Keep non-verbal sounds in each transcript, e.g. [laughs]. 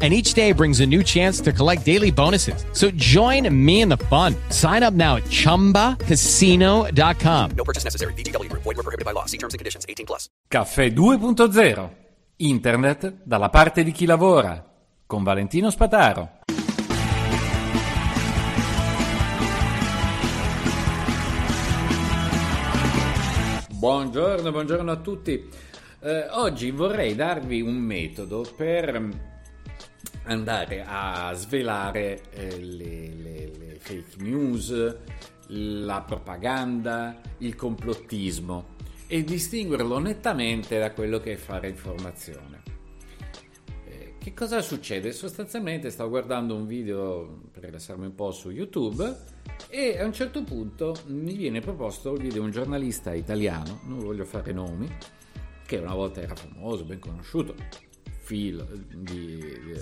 and each day brings a new chance to collect daily bonuses. So join me in the fun. Sign up now at ChumbaCasino.com. No purchase necessary. VGW Group. Void were prohibited by law. See terms and conditions. 18 plus. Caffè 2.0. Internet dalla parte di chi lavora. Con Valentino Spataro. Buongiorno, buongiorno a tutti. Eh, oggi vorrei darvi un metodo per andare a svelare eh, le, le, le fake news, la propaganda, il complottismo e distinguerlo nettamente da quello che è fare informazione. Eh, che cosa succede? Sostanzialmente stavo guardando un video per rilassarmi un po' su YouTube e a un certo punto mi viene proposto il video di un giornalista italiano, non voglio fare nomi, che una volta era famoso, ben conosciuto, filo, di, di,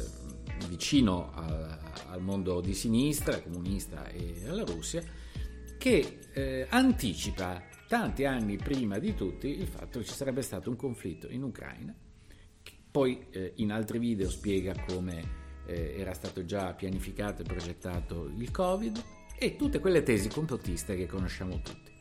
vicino al, al, mondo di sinistra, comunista e alla Russia, che eh, anticipa tanti anni prima di tutti il fatto che ci sarebbe stato un conflitto in Ucraina, poi eh, in altri video spiega come eh, era stato già pianificato e progettato il Covid e tutte quelle tesi complottiste che conosciamo tutti.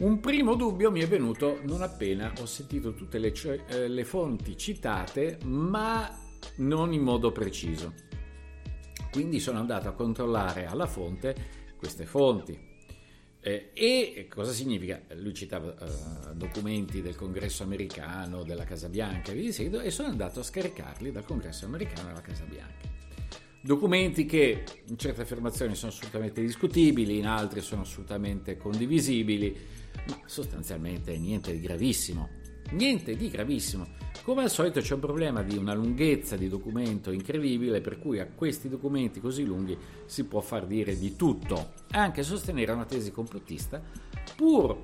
Un primo dubbio mi è venuto non appena ho sentito tutte le, eh, le fonti citate, ma non in modo preciso. Quindi sono andato a controllare alla fonte queste fonti. Eh, e cosa significa? Lui citava eh, documenti del congresso americano, della Casa Bianca e via di seguito, e sono andato a scaricarli dal congresso americano alla Casa Bianca. Documenti che in certe affermazioni sono assolutamente discutibili, in altre sono assolutamente condivisibili, ma sostanzialmente niente di gravissimo. Niente di gravissimo. Come al solito c'è un problema di una lunghezza di documento incredibile, per cui a questi documenti così lunghi si può far dire di tutto, anche sostenere una tesi complottista, pur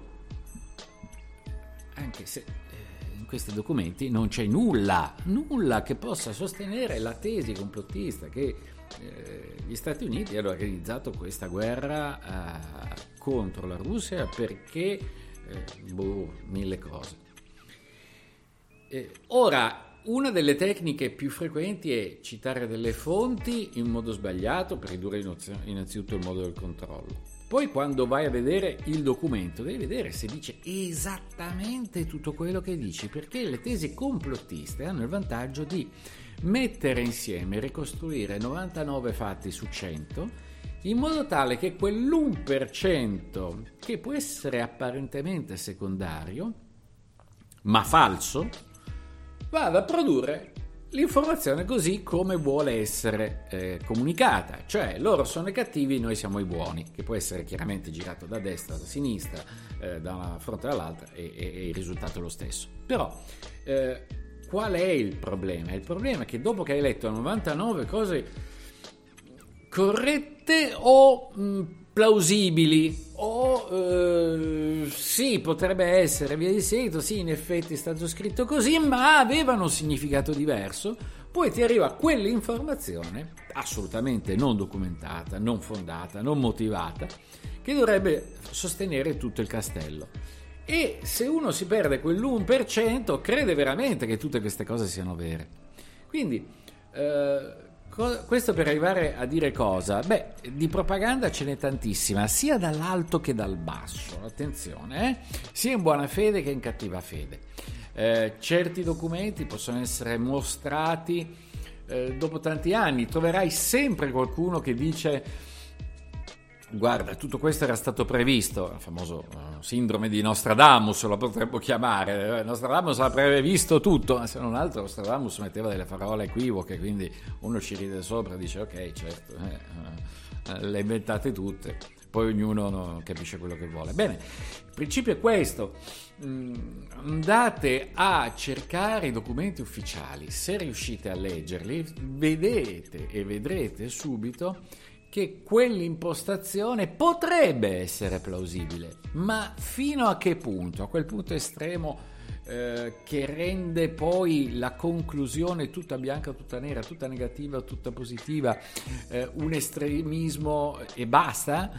anche se in questi documenti non c'è nulla, nulla che possa sostenere la tesi complottista che eh, gli Stati Uniti hanno organizzato questa guerra eh, contro la Russia perché eh, boh, mille cose. Eh, ora, una delle tecniche più frequenti è citare delle fonti in modo sbagliato per ridurre innanzitutto il modo del controllo. Poi quando vai a vedere il documento devi vedere se dice esattamente tutto quello che dici, perché le tesi complottiste hanno il vantaggio di mettere insieme, ricostruire 99 fatti su 100 in modo tale che quell'1% che può essere apparentemente secondario, ma falso, vada a produrre l'informazione così come vuole essere eh, comunicata. Cioè, loro sono i cattivi, noi siamo i buoni, che può essere chiaramente girato da destra, da sinistra, eh, da una fronte all'altra e, e, e, il risultato è lo stesso. Però, eh, qual è il problema? Il problema è che dopo che hai letto 99 cose corrette o mh, plausibili o eh, sì, potrebbe essere via di seguito, sì, in effetti è stato scritto così, ma avevano un significato diverso. Poi ti arriva quell'informazione assolutamente non documentata, non fondata, non motivata, che dovrebbe sostenere tutto il castello. E se uno si perde quell'1%, crede veramente che tutte queste cose siano vere. Quindi, eh, questo per arrivare a dire cosa? Beh, di propaganda ce n'è tantissima, sia dall'alto che dal basso, attenzione, eh? sia in buona fede che in cattiva fede. Eh, certi documenti possono essere mostrati eh, dopo tanti anni, troverai sempre qualcuno che dice Guarda, tutto questo era stato previsto, il famoso uh, sindrome di Nostradamus lo potremmo chiamare, Nostradamus avrebbe visto tutto, ma se non altro Nostradamus metteva delle parole equivoche, quindi uno ci ride sopra e dice ok, certo, eh, uh, le inventate tutte, poi ognuno no, capisce quello che vuole. Bene, il principio è questo, mm, andate a cercare i documenti ufficiali, se riuscite a leggerli, vedete e vedrete subito che quell'impostazione potrebbe essere plausibile, ma fino a che punto? A quel punto estremo eh, che rende poi la conclusione tutta bianca, tutta nera, tutta negativa, tutta positiva, eh, un estremismo e basta?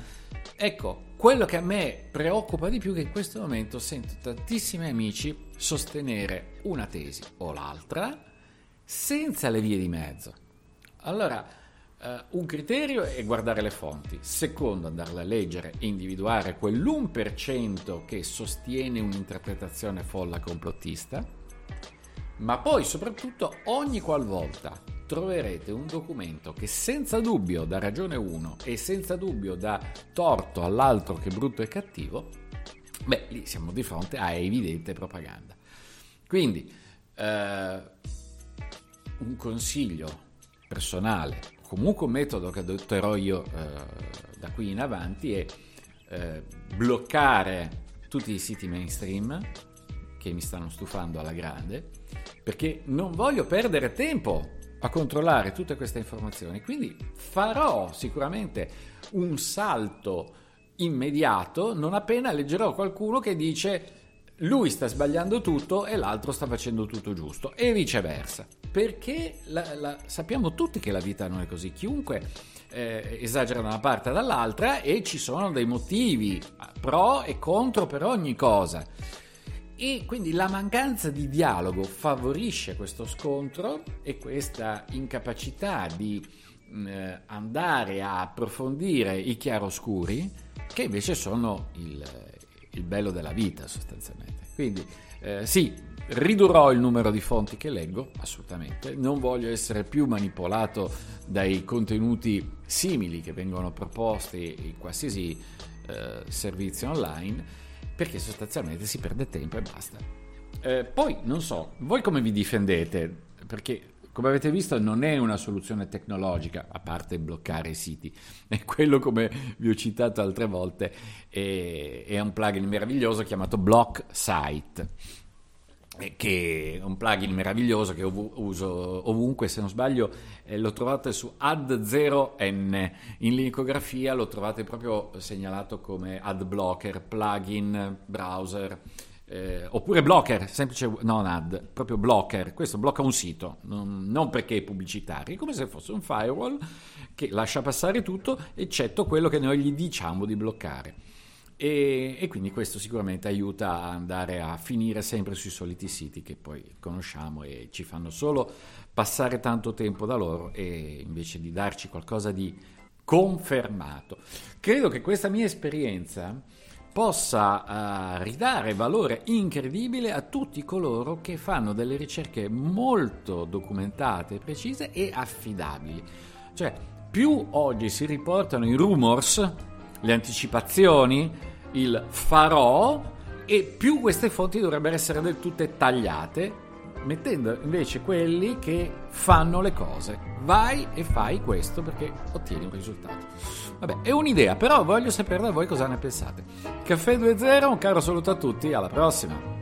Ecco, quello che a me preoccupa di più è che in questo momento sento tantissimi amici sostenere una tesi o l'altra senza le vie di mezzo. Allora, Uh, un criterio è guardare le fonti, secondo andarle a leggere e individuare quell'1% che sostiene un'interpretazione folla complottista, ma poi soprattutto ogni qualvolta troverete un documento che senza dubbio dà ragione uno e senza dubbio dà torto all'altro che brutto e cattivo, beh, lì siamo di fronte a evidente propaganda. Quindi, uh, un consiglio personale comunque un metodo che adotterò io eh, da qui in avanti è eh, bloccare tutti i siti mainstream che mi stanno stufando alla grande perché non voglio perdere tempo a controllare tutte queste informazioni. Quindi farò sicuramente un salto immediato non appena leggerò qualcuno che dice lui sta sbagliando tutto e l'altro sta facendo tutto giusto e viceversa. Perché la, la, sappiamo tutti che la vita non è così, chiunque eh, esagera da una parte o dall'altra e ci sono dei motivi pro e contro per ogni cosa. E quindi la mancanza di dialogo favorisce questo scontro e questa incapacità di mm, eh, andare a approfondire i chiaroscuri che invece sono il, il bello della vita sostanzialmente. Quindi eh, sì, ridurrò il numero di fonti che leggo, assolutamente, non voglio essere più manipolato dai contenuti simili che vengono proposti in qualsiasi eh, servizio online, perché sostanzialmente si perde tempo e basta. Eh, poi non so, voi come vi difendete? Perché come avete visto non è una soluzione tecnologica, a parte bloccare i siti, [laughs] è quello come vi ho citato altre volte, è, è un plugin meraviglioso chiamato Block Site che è un plugin meraviglioso che uso ovunque, se non sbaglio eh, lo trovate su Ad0N, in linkografia lo trovate proprio segnalato come ad blocker, plugin, browser, eh, oppure blocker, semplice non ad, proprio blocker, questo blocca un sito, non, non, perché è pubblicitario, è come se fosse un firewall che lascia passare tutto, eccetto quello che noi gli diciamo di bloccare. E, e, quindi questo sicuramente aiuta a andare a finire sempre sui soliti siti che poi conosciamo e ci fanno solo passare tanto tempo da loro e invece di darci qualcosa di confermato. Credo che questa mia esperienza possa uh, ridare valore incredibile a tutti coloro che fanno delle ricerche molto documentate, precise e affidabili. Cioè, più oggi si riportano i rumors, le anticipazioni, il farò, e più queste fonti dovrebbero essere del tutto tagliate mettendo invece quelli che fanno le cose. Vai e fai questo perché ottieni un risultato. Vabbè, è un'idea, però voglio sapere da voi cosa ne pensate. Caffè 2.0, un caro saluto a tutti, alla prossima!